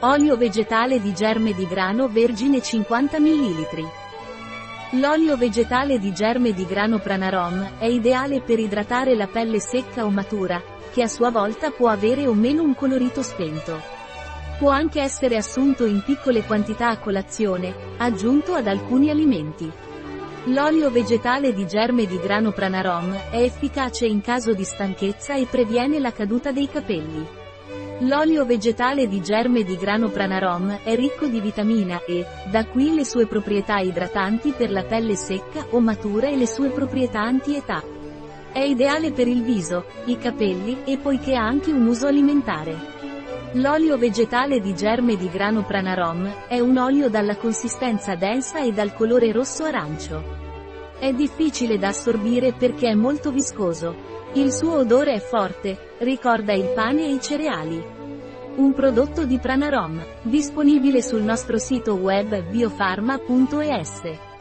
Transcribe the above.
Olio vegetale di germe di grano vergine 50 ml. L'olio vegetale di germe di grano Pranarom è ideale per idratare la pelle secca o matura, che a sua volta può avere o meno un colorito spento. Può anche essere assunto in piccole quantità a colazione, aggiunto ad alcuni alimenti. L'olio vegetale di germe di grano Pranarom è efficace in caso di stanchezza e previene la caduta dei capelli. L'olio vegetale di germe di grano Pranarom è ricco di vitamina E, da qui le sue proprietà idratanti per la pelle secca o matura e le sue proprietà anti-età. È ideale per il viso, i capelli e poiché ha anche un uso alimentare. L'olio vegetale di germe di grano Pranarom è un olio dalla consistenza densa e dal colore rosso-arancio. È difficile da assorbire perché è molto viscoso, il suo odore è forte, ricorda il pane e i cereali. Un prodotto di Pranarom, disponibile sul nostro sito web biofarma.es.